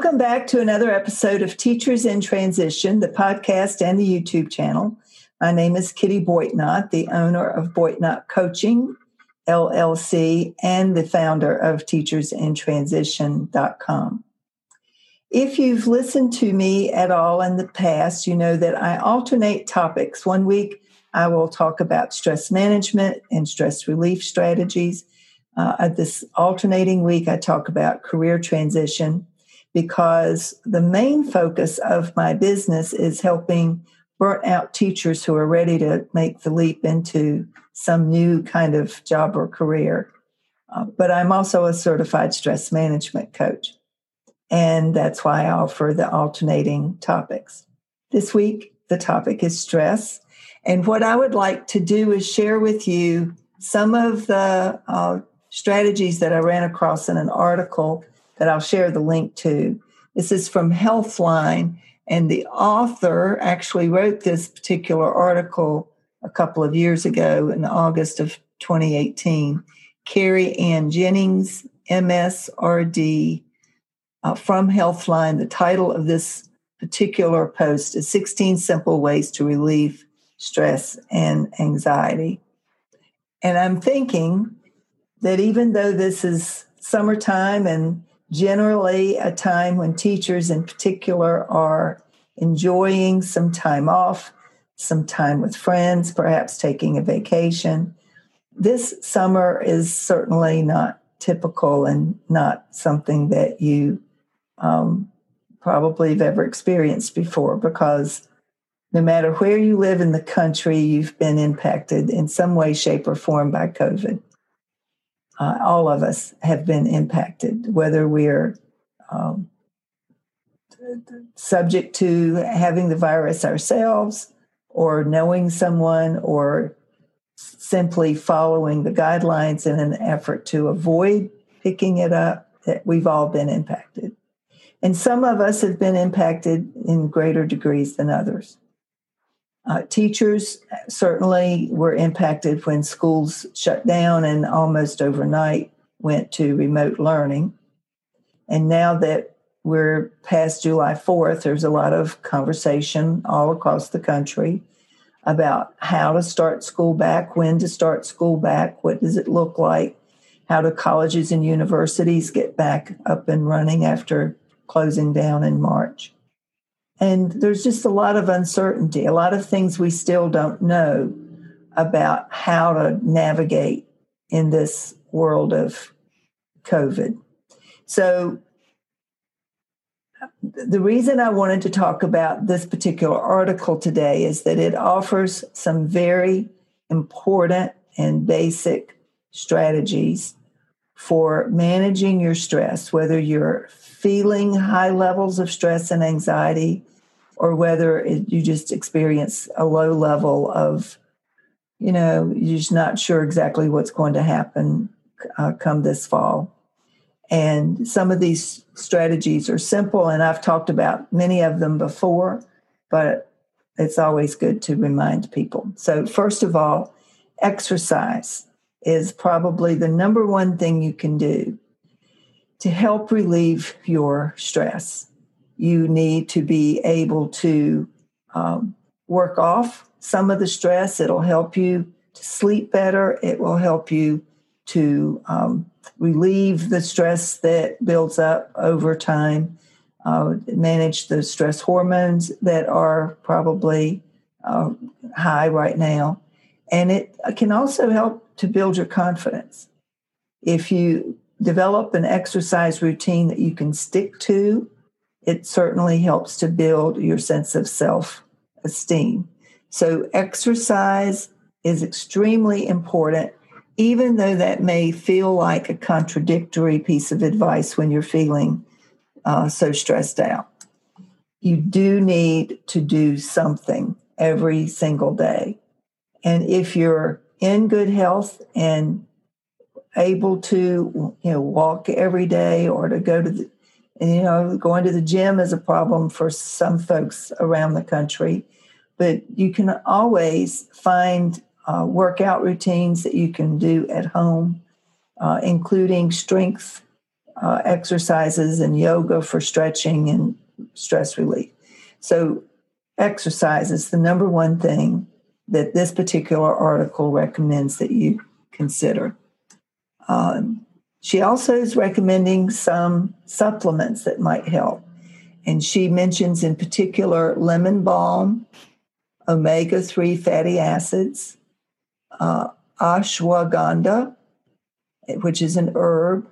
Welcome back to another episode of Teachers in Transition, the podcast and the YouTube channel. My name is Kitty Boitnott, the owner of Boitnott Coaching LLC and the founder of teachersintransition.com. If you've listened to me at all in the past, you know that I alternate topics. One week I will talk about stress management and stress relief strategies. Uh, this alternating week, I talk about career transition because the main focus of my business is helping burnt out teachers who are ready to make the leap into some new kind of job or career. Uh, but I'm also a certified stress management coach. And that's why I offer the alternating topics. This week, the topic is stress. And what I would like to do is share with you some of the uh, strategies that I ran across in an article that I'll share the link to. This is from Healthline, and the author actually wrote this particular article a couple of years ago in August of 2018. Kerri-Ann Jennings, MSRD, uh, from Healthline. The title of this particular post is 16 Simple Ways to Relieve Stress and Anxiety. And I'm thinking that even though this is summertime and generally a time when teachers in particular are enjoying some time off, some time with friends, perhaps taking a vacation. This summer is certainly not typical and not something that you um, probably have ever experienced before because no matter where you live in the country, you've been impacted in some way, shape, or form by COVID uh, all of us have been impacted, whether we're um, subject to having the virus ourselves or knowing someone or simply following the guidelines in an effort to avoid picking it up that we've all been impacted. And some of us have been impacted in greater degrees than others uh, teachers certainly were impacted when schools shut down and almost overnight went to remote learning. And now that we're past July 4th, there's a lot of conversation all across the country about how to start school back, when to start school back, what does it look like, how do colleges and universities get back up and running after closing down in March. And there's just a lot of uncertainty, a lot of things we still don't know about how to navigate in this world of COVID. So, the reason I wanted to talk about this particular article today is that it offers some very important and basic strategies for managing your stress, whether you're feeling high levels of stress and anxiety or whether it, you just experience a low level of, you know, you're just not sure exactly what's going to happen uh, come this fall. And some of these strategies are simple, and I've talked about many of them before, but it's always good to remind people. So, first of all, exercise is probably the number one thing you can do to help relieve your stress. You need to be able to um, work off some of the stress. It'll help you to sleep better. It will help you to um, relieve the stress that builds up over time, uh, manage the stress hormones that are probably uh, high right now. And it can also help to build your confidence. If you develop an exercise routine that you can stick to, it certainly helps to build your sense of self esteem. So, exercise is extremely important, even though that may feel like a contradictory piece of advice when you're feeling uh, so stressed out. You do need to do something every single day. And if you're in good health and able to, you know, walk every day or to go to the, and, you know, going to the gym is a problem for some folks around the country, but you can always find uh, workout routines that you can do at home, uh, including strength uh, exercises and yoga for stretching and stress relief. So, exercise is the number one thing that this particular article recommends that you consider. Um, she also is recommending some supplements that might help. And she mentions in particular lemon balm, omega 3 fatty acids, uh, ashwagandha, which is an herb,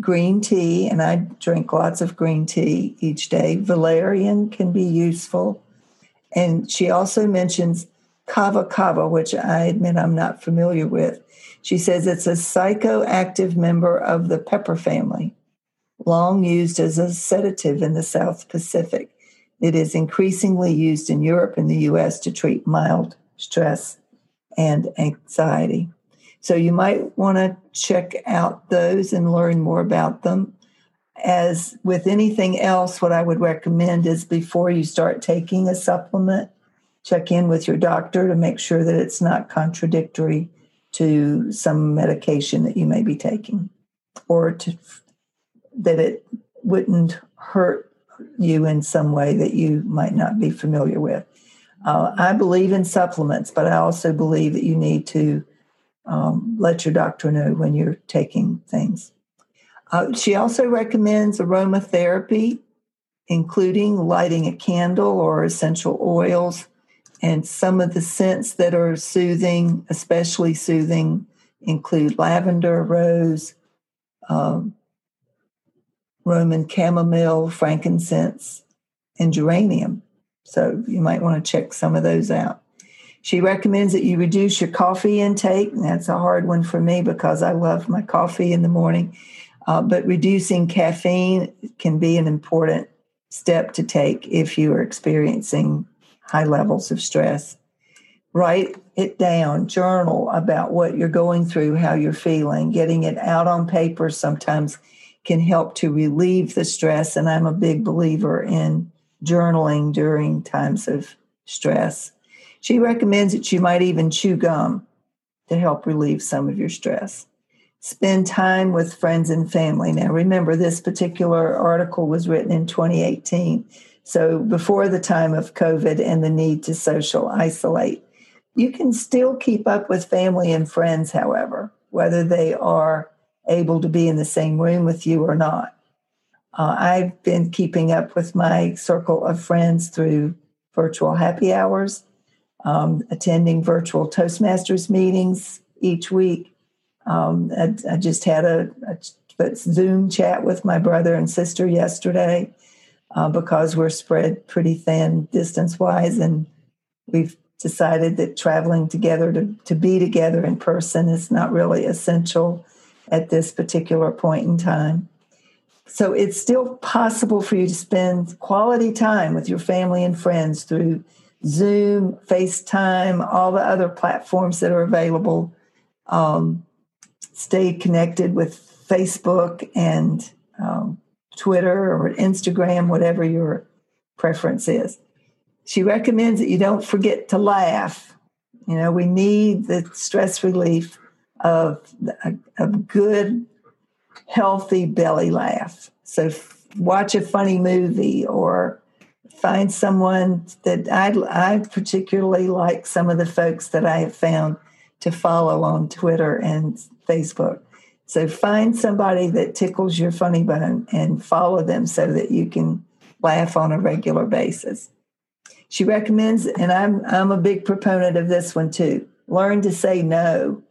green tea, and I drink lots of green tea each day. Valerian can be useful. And she also mentions kava kava, which I admit I'm not familiar with. She says it's a psychoactive member of the pepper family, long used as a sedative in the South Pacific. It is increasingly used in Europe and the US to treat mild stress and anxiety. So you might want to check out those and learn more about them. As with anything else, what I would recommend is before you start taking a supplement, check in with your doctor to make sure that it's not contradictory to some medication that you may be taking or to that it wouldn't hurt you in some way that you might not be familiar with. Uh, I believe in supplements, but I also believe that you need to um, let your doctor know when you're taking things. Uh, she also recommends aromatherapy, including lighting a candle or essential oils. And some of the scents that are soothing, especially soothing, include lavender, rose, um, Roman chamomile, frankincense, and geranium. So you might want to check some of those out. She recommends that you reduce your coffee intake. And that's a hard one for me because I love my coffee in the morning. Uh, but reducing caffeine can be an important step to take if you are experiencing high levels of stress. Write it down, journal about what you're going through, how you're feeling. Getting it out on paper sometimes can help to relieve the stress. And I'm a big believer in journaling during times of stress. She recommends that you might even chew gum to help relieve some of your stress. Spend time with friends and family. Now, remember, this particular article was written in 2018, so before the time of COVID and the need to social isolate. You can still keep up with family and friends, however, whether they are able to be in the same room with you or not. Uh, I've been keeping up with my circle of friends through virtual happy hours um, attending virtual Toastmasters meetings each week. Um, I, I, just had a, a, Zoom chat with my brother and sister yesterday uh, because we're spread pretty thin distance wise, and we've decided that traveling together to, to be together in person is not really essential at this particular point in time. So it's still possible for you to spend quality time with your family and friends through Zoom, FaceTime, all the other platforms that are available. Um, stay connected with Facebook and um, Twitter or Instagram, whatever your preference is. She recommends that you don't forget to laugh. You know, we need the stress relief of a, good, healthy belly laugh. So watch a funny movie or find someone that I, I particularly like some of the folks that I have found to follow on Twitter and Facebook. So find somebody that tickles your funny bone and follow them so that you can laugh on a regular basis. She recommends, and I'm I'm a big proponent of this one too. Learn to say no.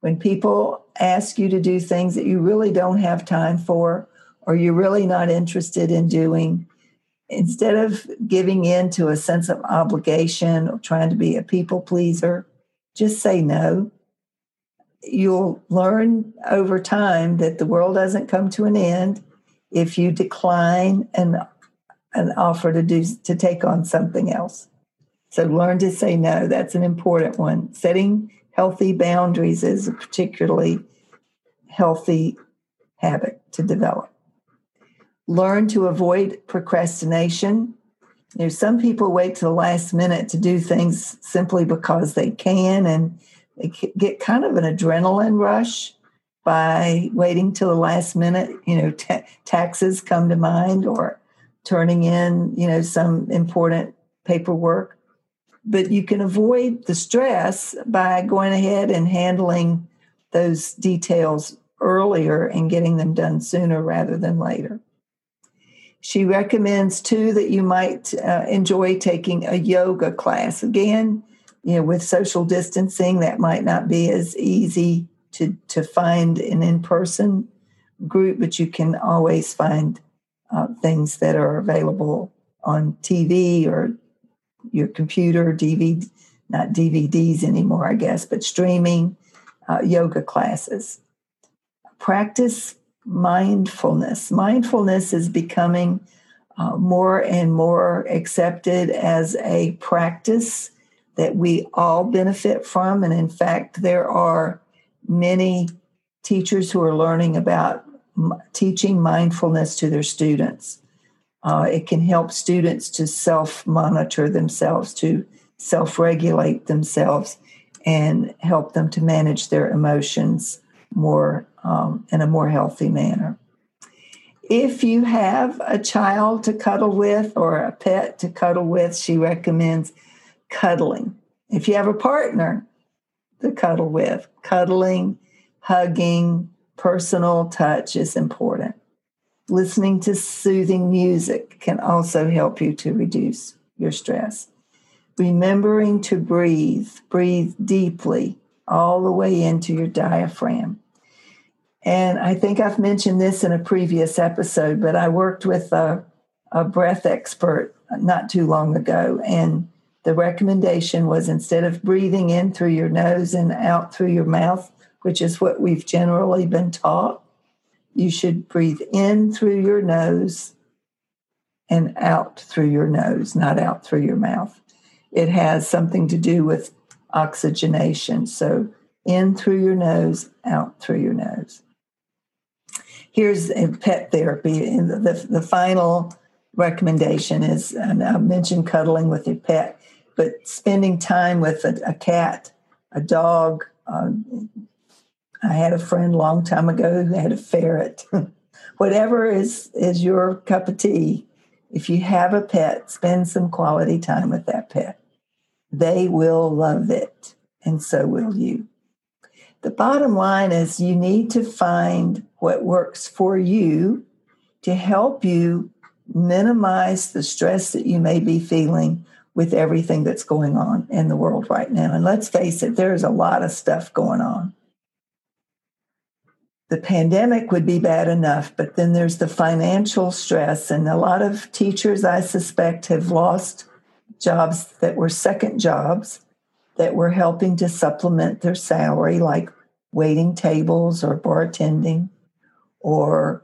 When people ask you to do things that you really don't have time for or you're really not interested in doing, instead of giving in to a sense of obligation or trying to be a people pleaser, just say no. You'll learn over time that the world doesn't come to an end if you decline an an offer to do to take on something else. So learn to say no. That's an important one. Setting healthy boundaries is a particularly healthy habit to develop. Learn to avoid procrastination. You know, some people wait to the last minute to do things simply because they can, and get kind of an adrenaline rush by waiting till the last minute. You know, ta- taxes come to mind, or turning in, you know, some important paperwork. But you can avoid the stress by going ahead and handling those details earlier and getting them done sooner rather than later. She recommends too that you might uh, enjoy taking a yoga class. Again, you know, with social distancing, that might not be as easy to, to find an in person group, but you can always find uh, things that are available on TV or your computer, DVD, not DVDs anymore, I guess, but streaming uh, yoga classes. Practice mindfulness. Mindfulness is becoming uh, more and more accepted as a practice that we all benefit from. And in fact, there are many teachers who are learning about teaching mindfulness to their students. Uh, it can help students to self monitor themselves, to self regulate themselves, and help them to manage their emotions more um, in a more healthy manner. If you have a child to cuddle with or a pet to cuddle with, she recommends cuddling. If you have a partner to cuddle with, cuddling, hugging, personal touch is important. Listening to soothing music can also help you to reduce your stress. Remembering to breathe, breathe deeply all the way into your diaphragm. And I think I've mentioned this in a previous episode, but I worked with a, a breath expert not too long ago. And the recommendation was instead of breathing in through your nose and out through your mouth, which is what we've generally been taught. You should breathe in through your nose and out through your nose, not out through your mouth. It has something to do with oxygenation. So in through your nose, out through your nose. Here's pet therapy. The, the, the final recommendation is, and I mentioned cuddling with your pet, but spending time with a, a cat, a dog, uh, I had a friend a long time ago who had a ferret. Whatever is is your cup of tea, if you have a pet, spend some quality time with that pet. They will love it, and so will you. The bottom line is you need to find what works for you to help you minimize the stress that you may be feeling with everything that's going on in the world right now. And let's face it, there's a lot of stuff going on the pandemic would be bad enough, but then there's the financial stress. And a lot of teachers, I suspect, have lost jobs that were second jobs that were helping to supplement their salary, like waiting tables or bartending or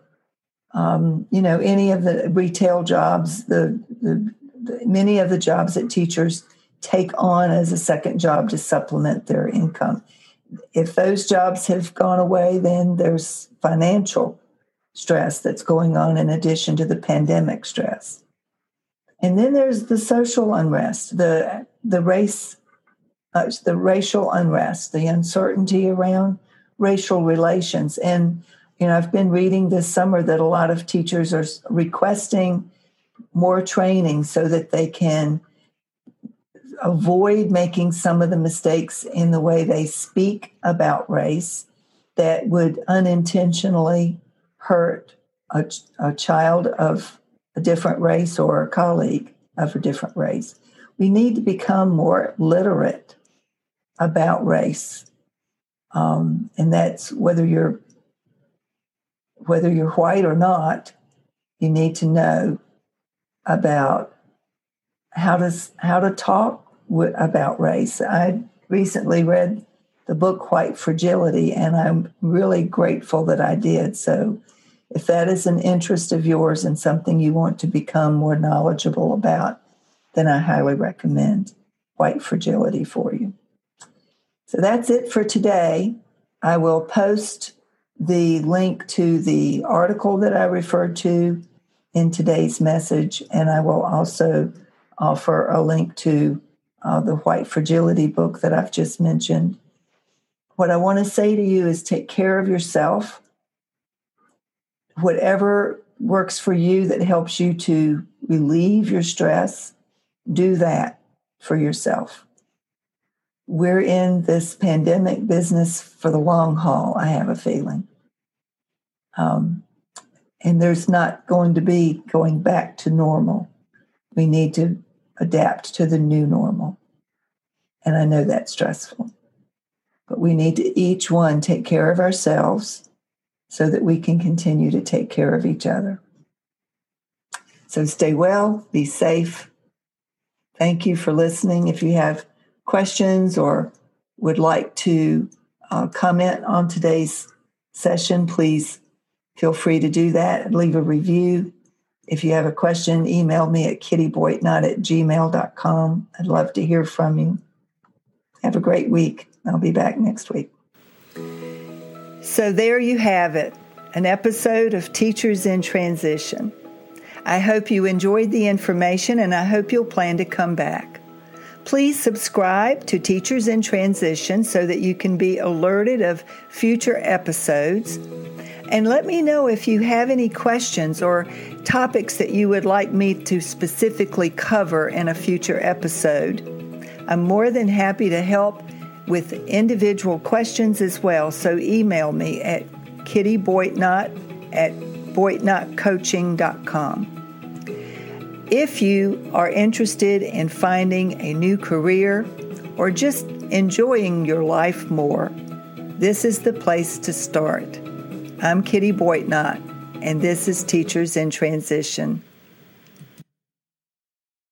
um, you know any of the retail jobs the, the, the, many of the jobs that teachers take on as a second job to supplement their income if those jobs have gone away, then there's financial stress that's going on in addition to the pandemic stress. And then there's the social unrest, the the race, uh, the racial unrest, the uncertainty around racial relations. And you know, I've been reading this summer that a lot of teachers are requesting more training so that they can avoid making some of the mistakes in the way they speak about race that would unintentionally hurt a, a child of a different race or a colleague of a different race. We need to become more literate about race. Um, and that's whether you're whether you're white or not, you need to know about how to how to talk w- about race. I recently read the book White Fragility, and I'm really grateful that I did. So, if that is an interest of yours and something you want to become more knowledgeable about, then I highly recommend White Fragility for you. So that's it for today. I will post the link to the article that I referred to in today's message, and I will also offer a link to uh, the White Fragility book that I've just mentioned. What I want to say to you is take care of yourself. Whatever works for you that helps you to relieve your stress, do that for yourself. We're in this pandemic business for the long haul, I have a feeling. Um, and there's not going to be going back to normal. We need to adapt to the new normal. And I know that's stressful. But we need to each one take care of ourselves so that we can continue to take care of each other. So stay well, be safe. Thank you for listening. If you have questions or would like to uh, comment on today's session, please feel free to do that. Leave a review. If you have a question, email me at kittyboitnott at gmail.com. I'd love to hear from you. Have a great week. I'll be back next week. So there you have it an episode of Teachers in Transition. I hope you enjoyed the information and I hope you'll plan to come back. Please subscribe to Teachers in Transition so that you can be alerted of future episodes. And let me know if you have any questions or topics that you would like me to specifically cover in a future episode. I'm more than happy to help with individual questions as well, so email me at kittyboitnott at boitnottcoaching.com. If you are interested in finding a new career or just enjoying your life more, this is the place to start. I'm Kitty Boitnott, and this is Teachers in Transition.